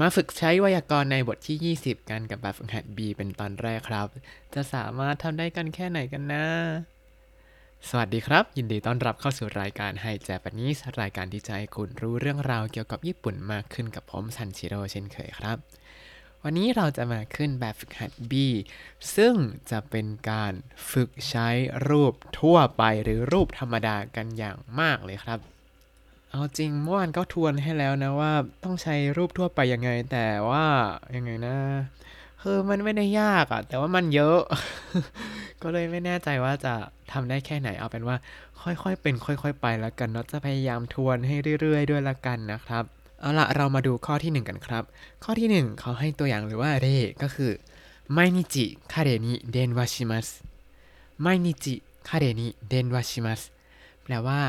มาฝึกใช้ไวยากรณ์ในบทที่ 20 กันกับแบบฝึกหัด B เป็นตอนแรกครับ จะสามารถทำได้กันแค่ไหนกันนะ สวัสดีครับ ยินดีต้อนรับเข้าสู่รายการไฮแจปนิสรายการที่จะให้คุณรู้เรื่องราวเกี่ยวกับญี่ปุ่นมากขึ้นกับผมซันชิโร่เช่นเคยครับ วันนี้เราจะมาขึ้นแบบฝึกหัด B ซึ่งจะเป็นการฝึกใช้รูปทั่วไปหรือรูปธรรมดากันอย่างมากเลยครับ เอาจริงเมื่อวานก็ทวนให้แล้วนะว่าต้องใช้รูปทั่วไปยังไง แต่ว่ายังไงนะคือมันไม่ได้ยากอะแต่ว่ามันเยอะ ก็เลยไม่แน่ใจว่าจะทำได้แค่ไหนเอาเป็นว่า ค่อยๆเป็น ค่อย ๆ ไปแล้วกันเนาะจะพยายามทวนให้เรื่อย ๆ ด้วยละกันนะครับเอาละเรามาดูข้อที่ 1 กันครับ ข้อที่ 1 เขาให้ตัวอย่างหรือว่าเรก็คือไมนิจิคาเรนิเดนวาชิมัสไมนิจิคาเรนิเดนวาชิมัสแปลว่า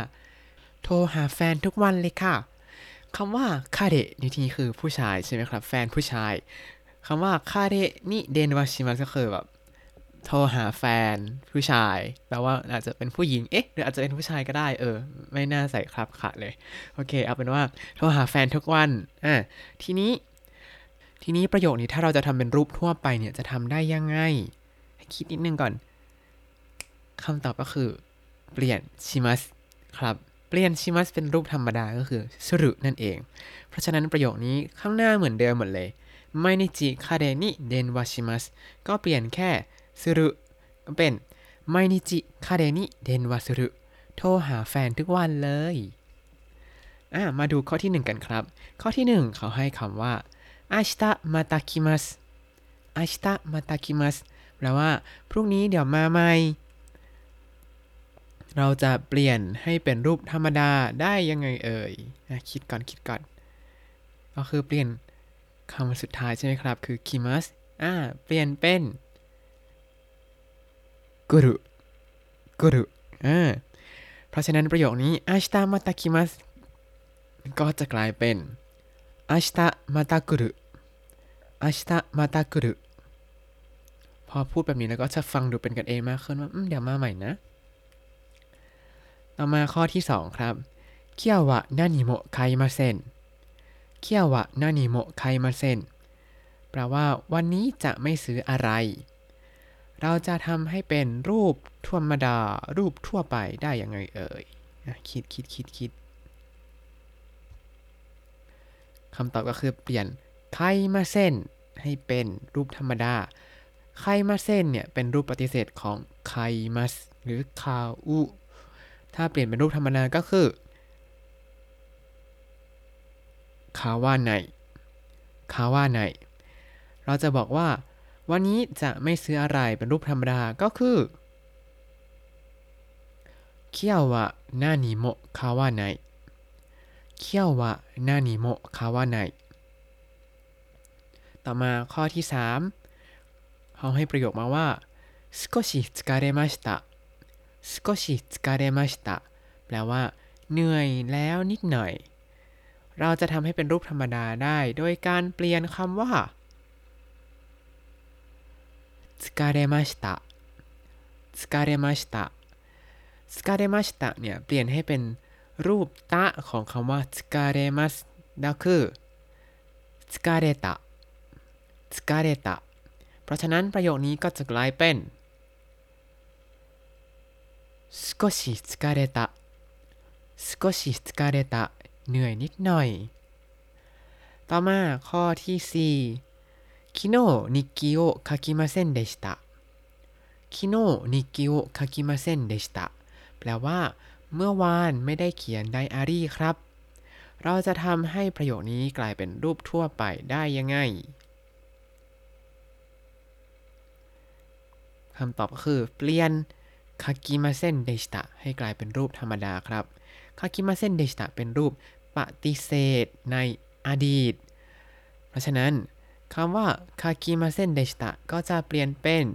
โทรหาแฟนทุกวันเลยค่ะคำว่าคาเดะในที่นี้คือผู้ชายใช่ไหมครับ แฟนผู้ชายคำว่าคาเดะนิเดนวาชิมัสก็คือแบบโทรหาแฟนผู้ชายแปลว่าอาจจะเป็นผู้หญิง เอ๊ะ หรืออาจจะเป็นผู้ชายก็ได้ เออ ไม่น่าใส่ครับค่ะเลย โอเค เอาเป็นว่าโทรหาแฟนทุกวัน อะทีนี้ ทีนี้ประโยคนี้ถ้าเราจะทำเป็นรูปทั่วไปเนี่ย จะทำได้ยังไงให้คิดนิดนึงก่อนคำตอบก็คือ เปลี่ยนชิมัสครับ เปลี่ยนชิมัสเป็นรูปธรรมดาก็คือสรุนั่นเอง เพราะฉะนั้นประโยคนี้ข้างหน้าเหมือนเดิมหมดเลย ไม่นิจิคาเดนิเดนวาชิมัสก็เปลี่ยนแค่สรุเป็นไม่นิจิคาเดนิเดนวาสรุโทรหาแฟนทุกวันเลยอะมาดูข้อที่หนึ่งกันครับ ข้อที่หนึ่งเขาให้คำว่าอาชิตะมาตาคิมัสอาชิตะมาตาคิมัสแปลว่า พรุ่งนี้เดี๋ยวมาใหม่ เราจะเปลี่ยนให้เป็นรูปธรรมดาได้ยังไงเอ่ยอะคิดก่อนคิดก่อน ก็คือเปลี่ยนคำสุดท้ายใช่ไหมครับ คือ kimas อ่า เปลี่ยนเป็นกุรุกุรุอ่า เพราะฉะนั้นประโยคนี้อาชิตะมาตาคิมัสก็จะกลายเป็นอาชิตะมาตากุรุอาชิตะมาตากุรุพอพูดแบบนี้แล้วก็จะฟังดูเป็นกันเองมากขึ้นว่าเดี๋ยวมาใหม่นะ ต่อมาข้อที่ 2 ครับเคียววะนานิโมะไคมาเซนเคียววะนานิโมะไคมาเซนแปลว่า วันนี้จะไม่ซื้ออะไร เราจะทำให้เป็นรูปธรรมดา รูปทั่วไปได้ยังไงเอ่ยคิดคิดคิดคิดคำตอบก็คือเปลี่ยนไคมาเซนให้เป็นรูปธรรมดาไคมาเซนเนี่ยเป็นรูปปฏิเสธของไคมัสหรือคาอุ ถ้าเปลี่ยนเป็นรูปธรรมดาก็คือคาว่าไนคาว่าไนเราจะบอกว่า วันนี้จะไม่ซื้ออะไรเป็นรูปธรรมดาก็คือเคียววะนานิโมะคาว่าไนเคียววะนานิโมะคาว่าไนต่อมาข้อที่ 3 เขาให้ประโยคมาว่า少し疲れました สกชิสกาเรมาชิตะแปลว่า เหนื่อยแล้วนิดหน่อย เราจะทำให้เป็นรูปธรรมดาได้โดยการเปลี่ยนคำว่าสกาเรมาชิตะสกาเรมาชิตะสกาเรมาชิตะเนี่ย เปลี่ยนให้เป็นรูปตะของคำว่าสกาเรมาสนั่นคือสกาเรตะสกาเรตะเพราะฉะนั้นประโยคนี้ก็จะกลายเป็น 少し疲れた少し疲れたเหนื่อยนิดหน่อย ต่อมาข้อที่4昨日日記を書きませんでした昨日日記を書きませんでしたแปลว่า เมื่อวานไม่ได้เขียนไดอารี่ครับ เราจะทำให้ประโยคนี้กลายเป็นรูปทั่วไปได้ยังไง คำตอบก็คือ เปลี่ยน คากิมาเซนเดชิตะให้กลายเป็นรูปธรรมดาครับคากิมาเซนเดชิตะเป็นรูปปฏิเสธในอดีต เพราะฉะนั้นคำว่าคากิมาเซนเดชิตะก็จะเปลี่ยนเป็น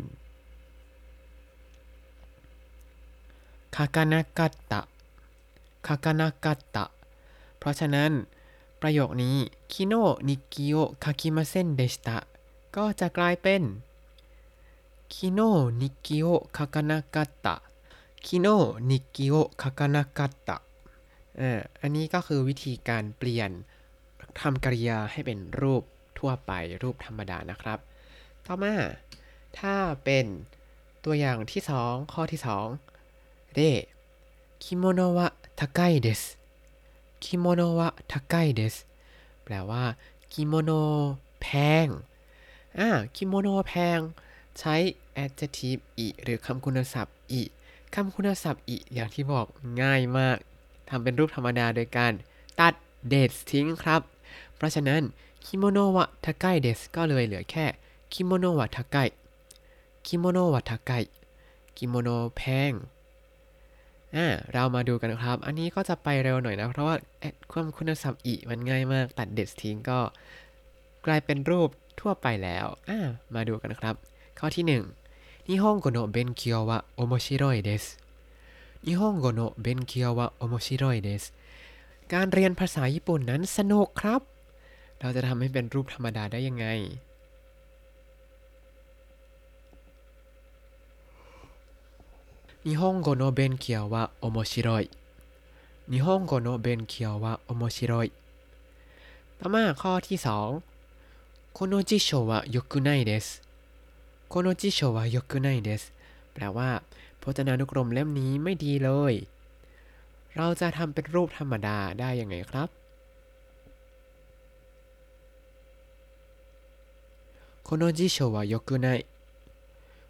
คากานากัตตะคากานากัตตะ เพราะฉะนั้นประโยคนี้คิโนนิกิโอคากิมาเซนเดชิตะก็จะกลายเป็น คิโนนิกิโอคากานากัตตะคิโนนิกิโอคากานากัตตะอ่าอันนี้ก็คือวิธีการเปลี่ยนทำกริยาให้เป็นรูป ทั่วไปรูปธรรมดานะครับ ต่อมา ถ้าเป็นตัวอย่างที่สองข้อที่สองเรคิโมโนะวะ高いですคิโมโนะวะ高いですแปลว่ากิโมโนแพงอ่ากิโมโนแพง ใช้ adjective อีหรือคำคุณศัพท์อีคำคุณศัพท์อีอย่างที่บอกง่ายมากทำเป็นรูปธรรมดาโดยการตัด です ทิ้งครับ เพราะฉะนั้นคิโมโนะทาไกเดสก็เลยเหลือแค่คิโมโนะทาไกคิโมโนะทาไกคิโมโนแพงอ่าเรามาดูกันครับ อันนี้ก็จะไปเร็วหน่อยนะ เพราะว่าความคุณศัพท์อีมันง่ายมาก ตัด です ทิ้งก็ กลายเป็นรูปทั่วไปแล้วอ่ามาดูกันครับ ข้อที่หนึ่ง日本語の勉強は面白いです日本語の勉強は面白いですการเรียนภาษาญี่ปุ่นนั้นสนุกครับ เราจะทำให้เป็นรูปธรรมดาได้ยังไง日本語の勉強は面白い日本語の勉強は面白いต่อมาข้อที่สองこの辞書は良 โคโนจิโชวายกุไนเดสแปลว่าพจนานุกรมเล่มนี้ไม่ดีเลย เราจะทำเป็นรูปธรรมดาได้ยังไงครับโคโนจิโชวายกุไน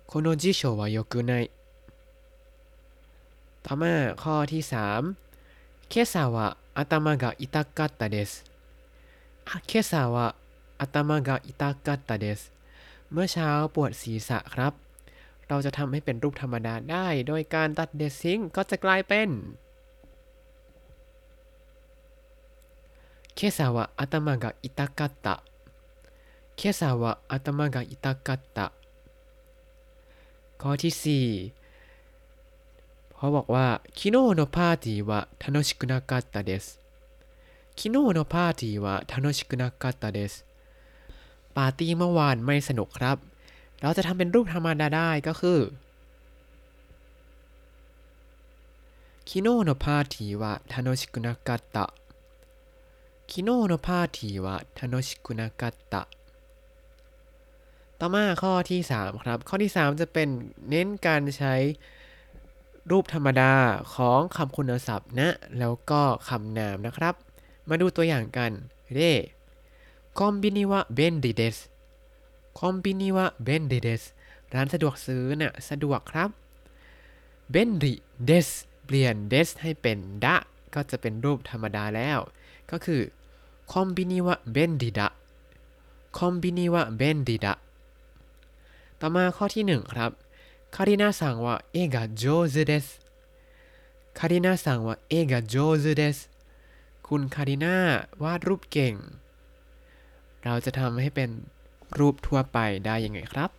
โคโนจิโชวายกุไนต่อมาข้อที่3เคสาวะอาตมะกะอิตากัตตะเดสเคสาวะอาตมะกะอิตากัตตะเดส ช้าปวดศีรษะครับ เราจะทำให้เป็นรูปธรรมดาได้ โดยการตัดเดซิงก็จะกลายเป็น今朝は頭が痛かった今朝は頭が痛かったข้อที่4เขาบอกว่า昨日のパーティーは楽しくなかったです昨日のパーティーは楽しくなかったです ปาร์ตี้เมื่อวานไม่สนุกครับ เราจะทำเป็นรูปธรรมดาได้ก็คือ昨日のパーティーは楽しくなかった昨日のパーティーは楽しくなかったต่อมาข้อที่ 3 ครับ ข้อที่ 3 จะเป็นเน้นการใช้รูปธรรมดาของคำคุณศัพท์นะ แล้วก็คำนามนะครับ มาดูตัวอย่างกันเร่ คอมบินิวะเบนดิเดสคอมบินิวะเบนดิเดสร้านสะดวกซื้อนะ่ะสะดวกครับ便利です เปลี่ยน です ให้เป็น だ ก็จะเป็นรูปธรรมดาแล้ว ก็คือコンビニは便利だ コンビニは便利だ ต่อมาข้อที่ 1 ครับカリナさんは絵が上手です カリナさんは絵が上手です คุณคารินาวาดรูปเก่ง เราจะทำให้เป็นรูปทั่วไปได้ยังไงครับ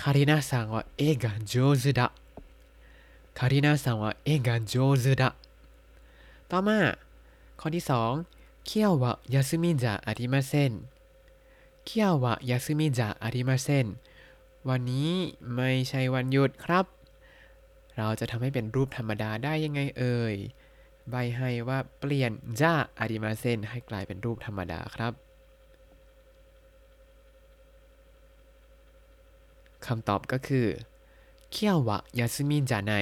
カリナさんは絵がじょうซุดะคารินาสังว่าเอกะโจซุดะต่อมาข้อที่สองเคียววะยาซึมิจะอาริมาเซนเคียววะยาซึมิจะอาริมาเซนวันนี้ไม่ใช่วันหยุดครับ เราจะทำให้เป็นรูปธรรมดาได้ยังไงเอ่ย ใบให้ว่าเปลี่ยนจะอาริมาเซนให้กลายเป็นรูปธรรมดาครับคำตอบก็คือ今日は休みじゃない 今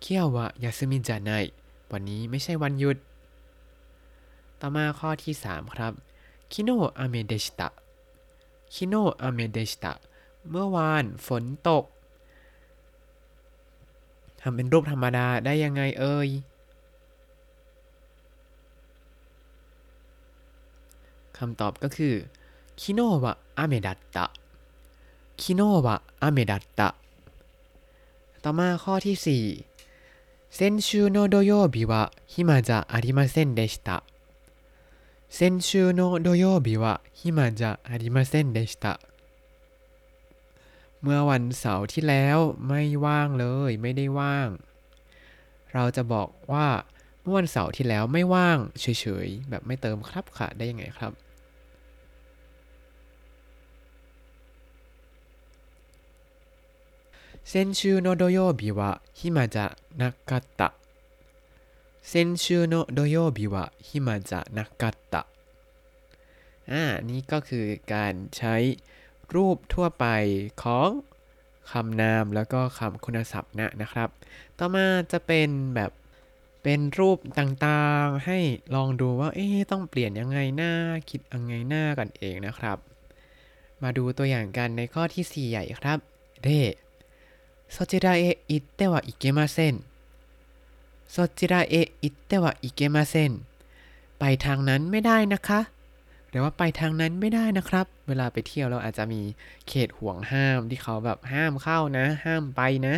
日は休みじゃない วันนี้ไม่ใช่วันหยุด ต่อมาข้อที่ 3 ครับ昨日は雨でした 昨日は雨でした เมื่อวานฝนตกทำเป็นรูปธรรมดาได้ยังไงเอ่ย คำตอบก็คือคิโนะวะอเมดัตตะคิโนะวะเมดัตะต่อมาข้อที่ 4 先週の土曜日は暇じゃありませんでした 先週の土曜日は暇じゃありませんでした เมื่อวันเสาร์ที่แล้วไม่ว่างเลยไม่ได้ว่าง เราจะบอกว่าื่อวันเสาร์ที่แล้วไม่ว่างเฉยๆ แบบไม่เติมครับค่ะได้ยังไงครับ เซนชูโนโดโยบิวะฮิมาจะนักกัตตะเซนชูโนโดโยบิวะฮิมาจะนักกัตตะอ่า นี่ก็คือการใช้รูปทั่วไปของคำนามแล้วก็คำคุณศัพท์นะนะครับ ต่อมาจะเป็นแบบ เป็นรูปต่างๆ ให้ลองดูว่า เอ๊ะต้องเปลี่ยนยังไงหน้า คิดยังไงหน้ากันเองนะครับ มาดูตัวอย่างกันในข้อที่ 4 ใหญ่ครับเรそちらへ行ってはいけませんそちらへ行ってはいけませんไปทางนั้นไม่ได้นะคะหรือว่าไปทางนั้นไม่ได้นะครับ เวลาไปเที่ยวเราอาจจะมีเขตห่วงห้ามที่เขาแบบห้ามเข้านะ ห้ามไปนะ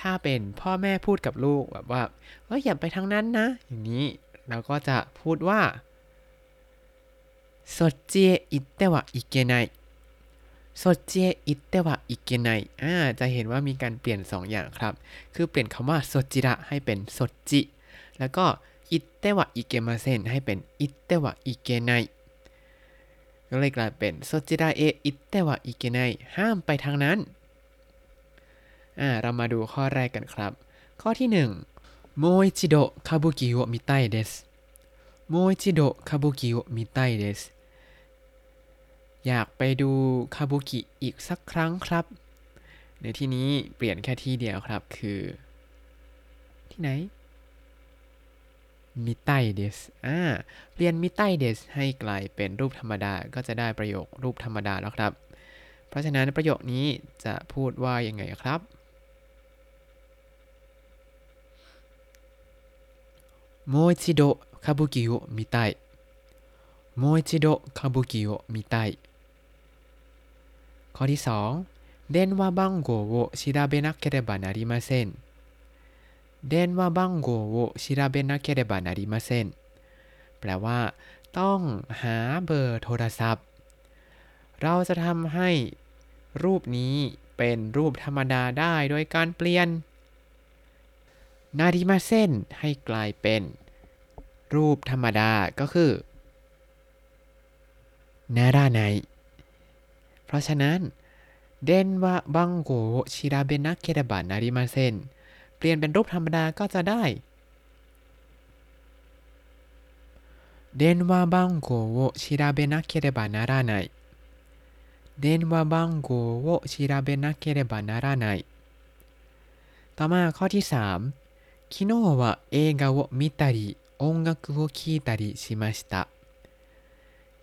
ถ้าเป็นพ่อแม่พูดกับลูกแบบว่าเอ้ยอย่าไปทางนั้นนะ อย่างนี้เราก็จะพูดว่าそっちへ行ってはいけないโซเจอิเตวะอิเกไนอ่า จะเห็นว่ามีการเปลี่ยน 2 อย่างครับ คือเปลี่ยนคำว่าโซจิระให้เป็นโซจิ แล้วก็อิเตวะอิเกมาเซนให้เป็นอิเตวะอิเกไนก็เลยกลายเป็นโซจิระเออิเตวะอิเกไนห้ามไปทางนั้น อ่าเรามาดูข้อแรกกันครับ ข้อที่1โมอิจิโดคาบุกิโอมิไตเดสโมอิจิโดคาบุกิโอมิไตเดสอยากไปดูคาบุกิอีกสักครั้งครับ ในที่นี้เปลี่ยนแค่ที่เดียวครับคือ ที่ไหนมิไตเดสอ่า เปลี่ยนมิไตเดสให้กลายเป็นรูปธรรมดา ก็จะได้ประโยครูปธรรมดาแล้วครับ เพราะฉะนั้นประโยคนี้จะพูดว่ายังไงครับ もう一度歌舞伎を見たいもう一度歌舞伎を見たいข้อที่2電話番号を調べなければなりません電話番号を調べなければなりませんแปลว่า ต้องหาเบอร์โทรศัพท์ เราจะทำให้รูปนี้เป็นรูปธรรมดาได้โดยการเปลี่ยน นาริมาเซนให้กลายเป็น รูปธรรมดาก็คือนาราไนเพราะฉะนั้นเดนวะบังโกชิราเบนักเคดบะนาริมาเซนเปลี่ยนเป็นรูปธรรมดาก็จะได้เดนวะบังโกชิราเบนักเคดบะนาราไนเดนวะบังโกชิราเบนักเคดบะนาราไนต่อมาข้อที่ 3昨日は映画を見たり音楽を聴いたりしました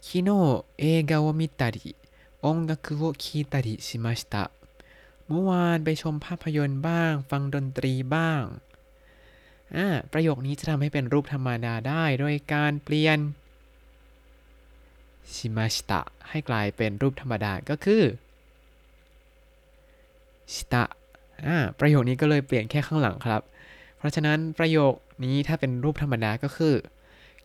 昨日映画を見たりองกคือโวคีตาริชิมาชิตะเมื่อวานไปชมภาพยนตร์บ้าง ฟังดนตรีบ้าง อ่า ประโยคนี้จะทำให้เป็นรูปธรรมดาได้โดยการเปลี่ยนชิมาชิตะให้กลายเป็นรูปธรรมดาก็คือชิตะ อ่า ประโยคนี้ก็เลยเปลี่ยนแค่ข้างหลังครับ เพราะฉะนั้นประโยคนี้ถ้าเป็นรูปธรรมดาก็คือ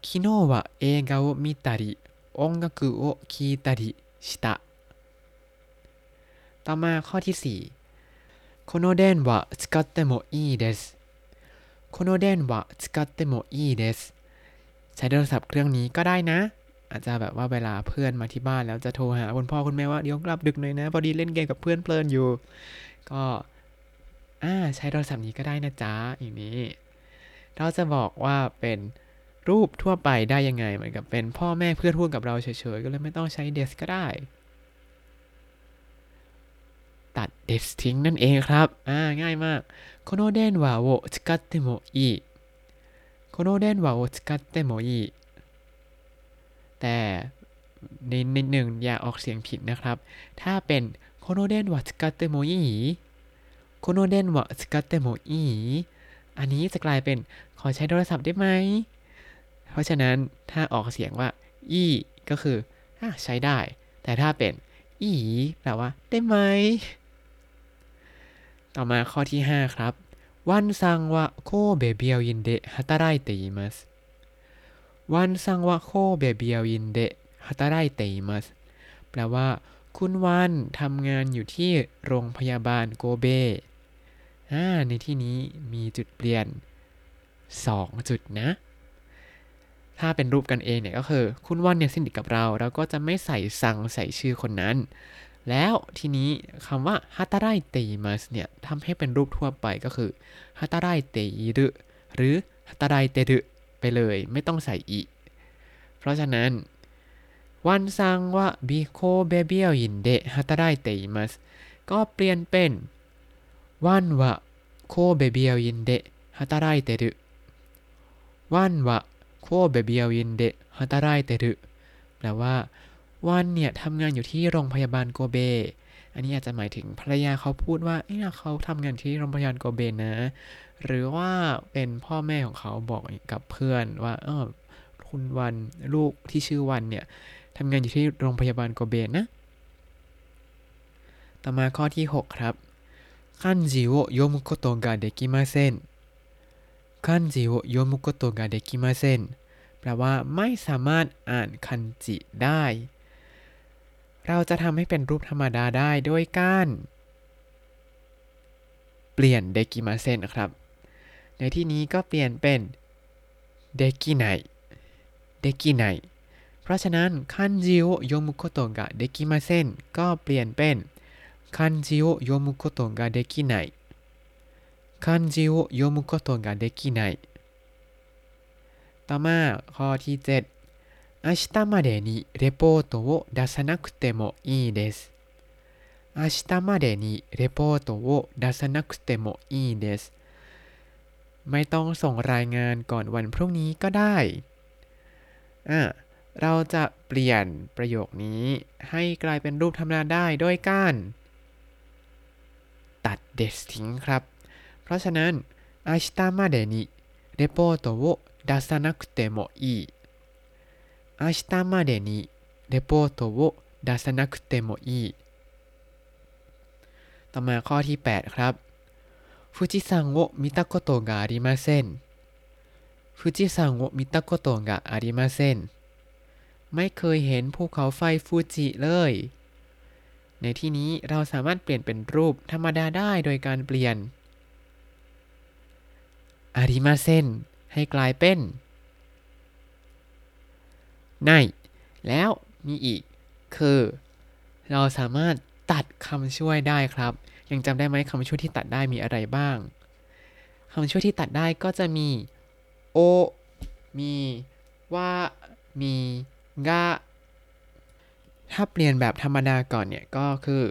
昨日は映画を見たり音楽を聞いたりした ต่อมาข้อที่ 4 この電話は使ってもいいです この電話は使ってもいいです ใช้โทรศัพท์เครื่องนี้ก็ได้นะ อาจจะแบบว่าเวลาเพื่อนมาที่บ้านแล้วจะโทรหาคุณพ่อคุณแม่ว่าเดี๋ยวกลับดึกหน่อยนะ พอดีเล่นเกมกับเพื่อนเพลินอยู่ ก็ อ่าใช้โทรศัพท์นี้ก็ได้นะจ๊ะอย่างนี้ เราจะบอกว่าเป็นรูปทั่วไปได้ยังไง เหมือนกับเป็นพ่อแม่เพื่อนพูดกับเราเฉยๆ ก็เลยไม่ต้องใช้เดสก็ได้ตัดเดสทิ้งนั่นเองครับ อ่า ง่ายมากこの電話を使ってもいいこの電話を使ってもいいแต่ในนิดหนึ่งอย่าออกเสียงผิดนะครับ ถ้าเป็นこの電話 โคโนเดนวะสกัตเตโมอีอันนี้จะกลายเป็นขอใช้โทรศัพท์ได้ไหม เพราะฉะนั้นถ้าออกเสียงว่า いい ก็คือใช้ได้ แต่ถ้าเป็น いい แปลว่า ได้ไหม ต่อมาข้อที่ 5 ครับワンさんは神戸病院で働いています ワンさんは神戸病院でฮัตารายเตอิมัสแปลว่า คุณวันทำงานอยู่ที่โรงพยาบาลโกเบ ในที่นี้มีจุดเปลี่ยน 2 จุดนะ ถ้าเป็นรูปกันเองเนี่ยก็คือ คุณวันเนี่ยสนิทกับเรา เราก็จะไม่ใส่ซังใส่ชื่อคนนั้น แล้วทีนี้คำว่าฮัตตาไรเตมัสเนี่ยทำให้เป็นรูปทั่วไปก็คือฮัตตาไรเตยิรุหรือ働いてる ไปเลยไม่ต้องใส่ い เพราะฉะนั้นワンさんは神戸病院で働いてます ก็เปลี่ยนเป็น ワンは神戸病院で働いてる ワンは神戸病院で働いてる แปลว่าวันเนี่ยทำงานอยู่ที่โรงพยาบาลโกเบ อันนี้อาจจะหมายถึงภรรยาเขาพูดว่าเอ้เขาทำงานที่โรงพยาบาลโกเบนะ หรือว่าเป็นพ่อแม่ของเขาบอกกับเพื่อนว่าเออคุณวันลูกที่ชื่อวันเนี่ยทำงานอยู่ที่โรงพยาบาลโกเบนะ ต่อมาข้อที่ 6 ครับ คันจิโอโยมุโกโตะができませんคันจิโอโยมุโกโตะができませんแปลว่าไม่สามารถอ่านคันจิได้ เราจะทำให้เป็นรูปธรรมดาได้ด้วยการ เปลี่ยนเดกิมาเซนครับ ในที่นี้ก็เปลี่ยนเป็นเดกิไนเดกิไนเพราะฉะนั้นคันจิโอโยมุโกโตะができませんก็เปลี่ยนเป็น คันจิโอโยมุโกโตะができないคันจิโอโยมุโกโตะができないต่อมาข้อที่ 7明日までにレポートを出さなくてもいいです明日までにレポートを出さなくてもいいですไม่ต้องส่งรายงานก่อนวันพรุ่งนี้ก็ได้อ่ะเราจะเปลี่ยนประโยคนี้ให้กลายเป็นรูปธรรมดาได้ด้วยการ ตัดเดสทิ้งครับ เพราะฉะนั้น明日までにレポートを出さなくてもいい明日までにレポートを出さなくてもいいต่อมาข้อที่ 8 ครับ富士山を見たことがありません富士山を見たことがありませんไม่เคยเห็นภูเขาไฟฟูจิเลย ในที่นี้เราสามารถเปลี่ยนเป็นรูปธรรมดาได้โดยการเปลี่ยนอาริมาเซนให้กลายเป็นไนแล้วมีอีกคือ เราสามารถตัดคำช่วยได้ครับ ยังจำได้ไหมคำช่วยที่ตัดได้มีอะไรบ้างคำช่วยที่ตัดได้ก็จะมี โอ มี ว่า มี กะ ถ้าเปลี่ยนแบบธรรมดาก่อนเนี่ย ก็คือ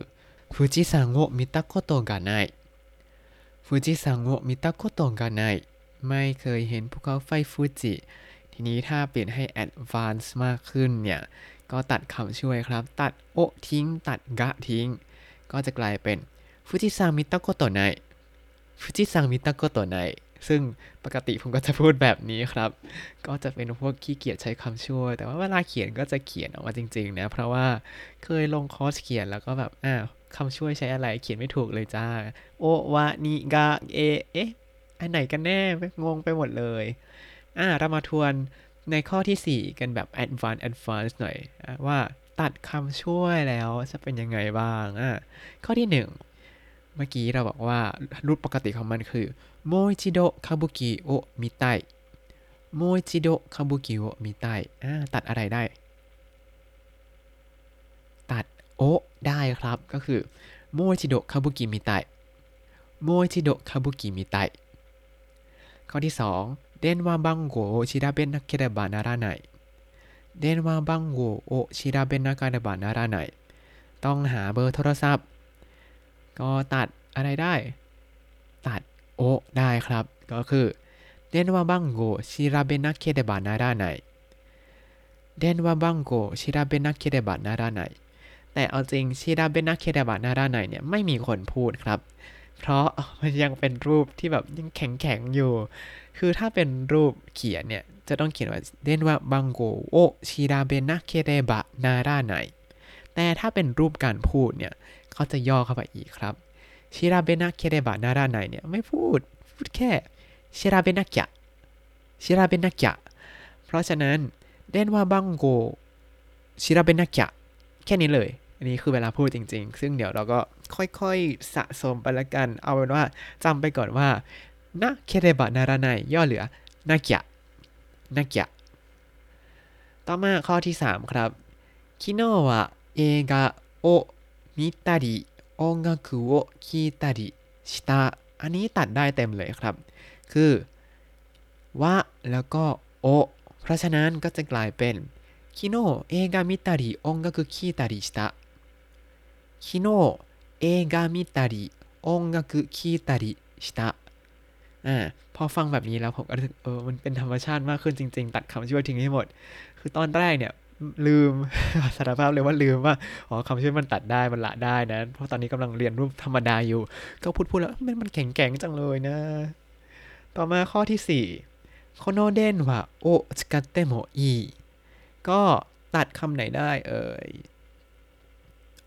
ฟูจิซังโอมิตะโกโตะกะไน富士山を見たことがない ไม่เคยเห็นภูเขาไฟฟูจิ ทีนี้ถ้าเปลี่ยนให้ advance มากขึ้นเนี่ย ก็ตัดคำช่วยครับ ตัด を ทิ้ง ตัด が ทิ้ง ก็จะกลายเป็น富士山見たことない 富士山見たことない ซึ่งปกติผมก็จะพูดแบบนี้ครับ ก็จะเป็นพวกขี้เกียจใช้คำช่วย แต่ว่าเวลาเขียนก็จะเขียนออกมาจริงๆนะ เพราะว่าเคยลงคอร์สเขียนแล้วก็แบบ อ้าวคำช่วยใช้อะไรเขียนไม่ถูกเลยจ้า โอวานิกาเอ เอ๊ะ อันไหนกันแน่ งงไปหมดเลย อ่าเรามาทวนในข้อที่ 4 กันแบบ advanced advanced หน่อยว่าตัดคำช่วยแล้วจะเป็นยังไงบ้างอ่าข้อที่ 1 เมื่อกี้เราบอกว่ารูปปกติของมันคือ โมอิจิโดคาบุกิโอมิไตโมอิจิโดคาบุกิโอมิไตตัดอะไรได้ ตัด を ได้ครับ ก็คือもう一度歌舞伎見たい もう一度歌舞伎見たい ข้อที่2 電話番号を調べなければならない 電話番号を調べなければならない ต้องหาเบอร์โทรศัพท์ ก็ตัดอะไรได้ ตัด を ได้ครับ ก็คือ電話番号調べなければならない電話番号調べなければならない แต่เอาจริง 調べなければならない เนี่ยไม่มีคนพูดครับ เพราะมันยังเป็นรูปที่แบบยังแข็งๆอยู่ คือถ้าเป็นรูปเขียนเนี่ยจะต้องเขียนว่า電話番号を調べなければならない แต่ถ้าเป็นรูปการพูดเนี่ยเขาจะย่อเข้าไปอีกครับ 調べなければならない เนี่ยไม่พูด พูดแค่ชิราเบนะกะชิราเบนะกะเพราะฉะนั้นเดนว่าบังโกชิราเบนะกะแค่นี้เลย อันนี้คือเวลาพูดจริง ๆ ซึ่งเดี๋ยวเราก็ค่อยๆสะสมไปละกัน เอาเป็นว่าจำไปก่อนว่านะเคเรบะนาราไนย่อเหลือนากิะนากิะต่อมาข้อที่ 3 ครับคิโนะวะเอกะโอมิตาริ องกาคุโอคีตาริชิตาอันนี้ตัดได้เต็มเลยครับ คือวะแล้วก็โอเพราะฉะนั้นก็จะกลายเป็นคิโนเอกามิตาริองกาคุคีตาริชิตาคิโนเอกามิตาริองกาคุคีตาริชิตาอ่าพอฟังแบบนี้แล้วผมก็รู้สึกเออมันเป็นธรรมชาติมากขึ้นจริง ๆ ตัดคำช่วยทิ้งให้หมด คือตอนแรกเนี่ย ลืมสารภาพเลยว่าลืมว่าอ๋อคำช่วยมันตัดได้มันละได้นะ เพราะตอนนี้กำลังเรียนรูปธรรมดาอยู่ ก็พูดพูดแล้วมันมันแข็งๆจังเลยนะ ต่อมาข้อที่สี่โคโนเดนวะโอสกัตเตโมอีก็ตัดคำไหนได้เอ่ย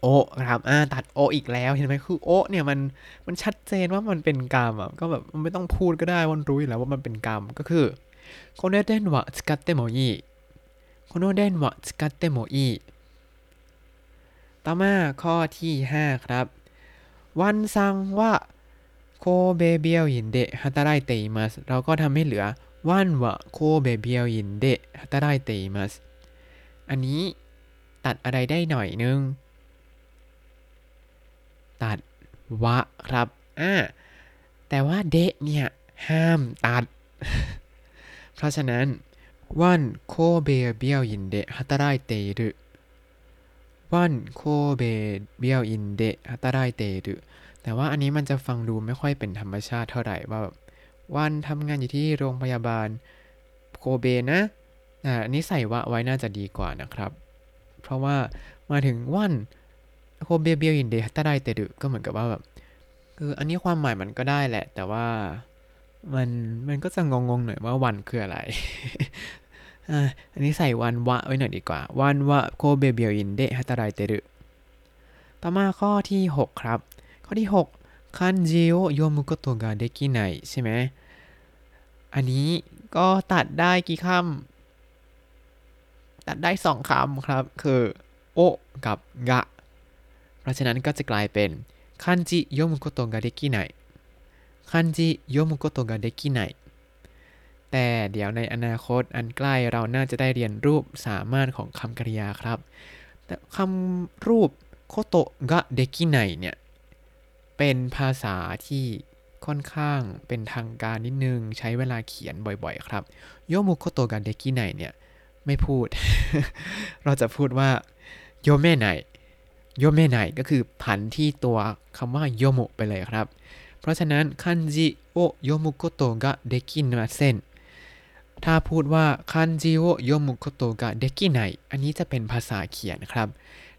โอครับอ่าตัดโออีกแล้วเห็นไหมคือโอเนี่ยมันมันชัดเจนว่ามันเป็นกรรมอะก็แบบมันไม่ต้องพูดก็ได้วันรู้อยู่แล้วว่ามันเป็นกรรมก็คือこの電話使ってもいい この電話使ってもいい ต่อมาข้อที่ 5 ครับ ワンさんは神戸病院で働いてます เราก็ทำให้เหลือワンは神戸病院で働いてます อันนี้ตัดอะไรได้หน่อยนึง ตัด は ครับอ่าแต่ว่าเดะเนี่ย ห้ามตัด เพราะฉะนั้น วันโคเบเบียวยินเดะฮัตาไรเตรุวันโคเบเบียวยินเดะฮัตาไรเตรุแต่ว่าอันนี้มันจะฟังดูไม่ค่อยเป็นธรรมชาติเท่าไหร่ว่าแบบวันทำงานอยู่ที่โรงพยาบาลโคเบนะอ่าอันนี้ใส่วะไว้น่าจะดีกว่านะครับ เพราะว่ามาถึงวันโคเบเบียวยินเดะฮัตาไรเตรุก็เหมือนกับว่าแบบคืออันนี้ความหมายมันก็ได้แหละ แต่ว่า มันมันก็จะงงๆหน่อยว่าวันคืออะไรอันนี้ใส่วันวะไว้หน่อยดีกว่า วันวะโคเบเบียวินเดฮัตารายเตรุต่อมาข้อที่ 6 ครับ ข้อที่ 6 คันจิโอโยมุโกโตกาเดกิไนใช่ไหมอันนี้ก็ตัดได้กี่คำตัดได้สองคำครับ คือ โอ กับ กะ เพราะฉะนั้นก็จะกลายเป็นคันจิโยมุโกโตกาเดกิไน คันจิโยมุโกโตะกะเดกิไนแต่เดี๋ยวในอนาคตอันใกล้เราน่าจะได้เรียนรูปสามารถของคำกริยาครับ แต่คำรูปโคโตกะเดกิไนเนี่ย เป็นภาษาที่ค่อนข้างเป็นทางการนิดนึง ใช้เวลาเขียนบ่อยๆ ครับ โยมุโกโตะกะเดกิไนเนี่ย ไม่พูด เราจะพูดว่าโยเมไนโยเมไนก็คือผันที่ตัวคำว่าโยมุไปเลยครับ เพราะฉะนั้นคันจิโอโยมุโกโตะกะเดกินาเซนถ้าพูดว่าคันจิโอโยมุโกโตะกะเดกิไนอันนี้จะเป็นภาษาเขียนครับ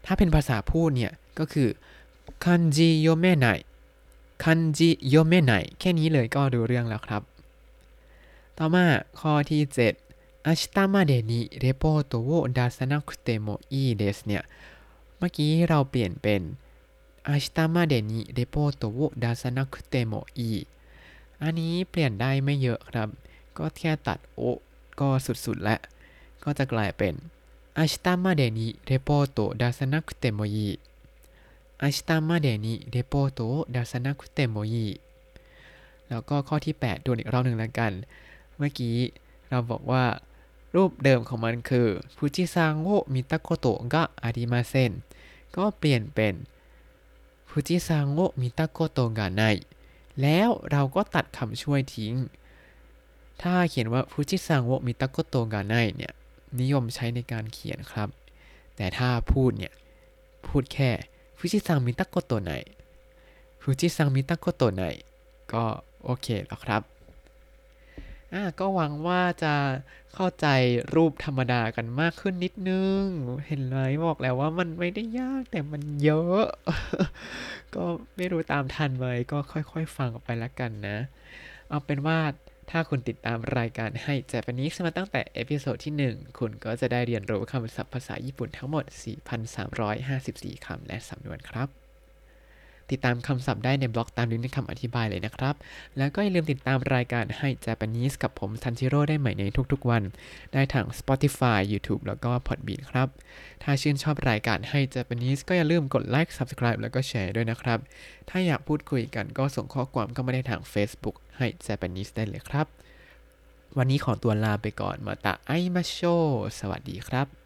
ถ้าเป็นภาษาพูดเนี่ยก็คือคันจิโยเมไนคันจิโยเมไนแค่นี้เลยก็ดูเรื่องแล้วครับ ต่อมาข้อที่ 7明日までにレポートを出さなくてもいいですเนี่ย เมื่อกี้เราเปลี่ยนเป็น 明日までにレポートを出さなくてもいいอันนี้เปลี่ยนได้ไม่เยอะครับ ก็แค่ตัดโอก็สุดๆแล้ว ก็จะกลายเป็น明日までにレポートを出さなくてもいい明日までにレポートを出さなくてもいいแล้วก็ข้อที่ 8ดูอีกรอบหนึ่งแล้วกัน เมื่อกี้เราบอกว่า รูปเดิมของมันคือฟูจิซังโอมิตะโกโตะกะอาริมาเซนก็เปลี่ยนเป็น ฟูจิซังโอมิตะโกโตะกะไนแล้วเราก็ตัดคำช่วยทิ้ง ถ้าเขียนว่า富士山を見たことがない เนี่ยนิยมใช้ในการเขียนครับ แต่ถ้าพูดเนี่ยพูดแค่富士山見たことない 富士山見たことない ก็โอเคแล้วครับอ่าก็หวังว่าจะ เข้าใจรูปธรรมดากันมากขึ้นนิดนึง เห็นไหมบอกแล้วว่ามันไม่ได้ยากแต่มันเยอะ ก็ไม่รู้ตามทันไหมก็ค่อยๆ ฟังไปละกันนะ เอาเป็นว่าถ้าคุณติดตามรายการ Hi Japanese มาตั้งแต่ episode ที่ 1 คุณก็จะได้เรียนรู้คำศัพท์ภาษาญี่ปุ่นทั้งหมด 4,354 คำและสำนวนครับ ติดตามคำศัพท์ได้ในบล็อกตามลิงก์ในคำอธิบายเลยนะครับ แล้วก็อย่าลืมติดตามรายการให้ Japanese กับผมทันจิโร่ได้ใหม่ในทุกๆวัน ได้ทาง Spotify YouTube แล้วก็ Podbean ครับ ถ้าชื่นชอบรายการให้ Japanese ก็อย่าลืมกดไลค์ Subscribe แล้วก็แชร์ด้วยนะครับ ถ้าอยากพูดคุยกันก็ส่งข้อความเข้ามาได้ทาง Facebook ให้ Japanese ได้เลยครับ วันนี้ขอตัวลาไปก่อนมาตาไอมาโช สวัสดีครับ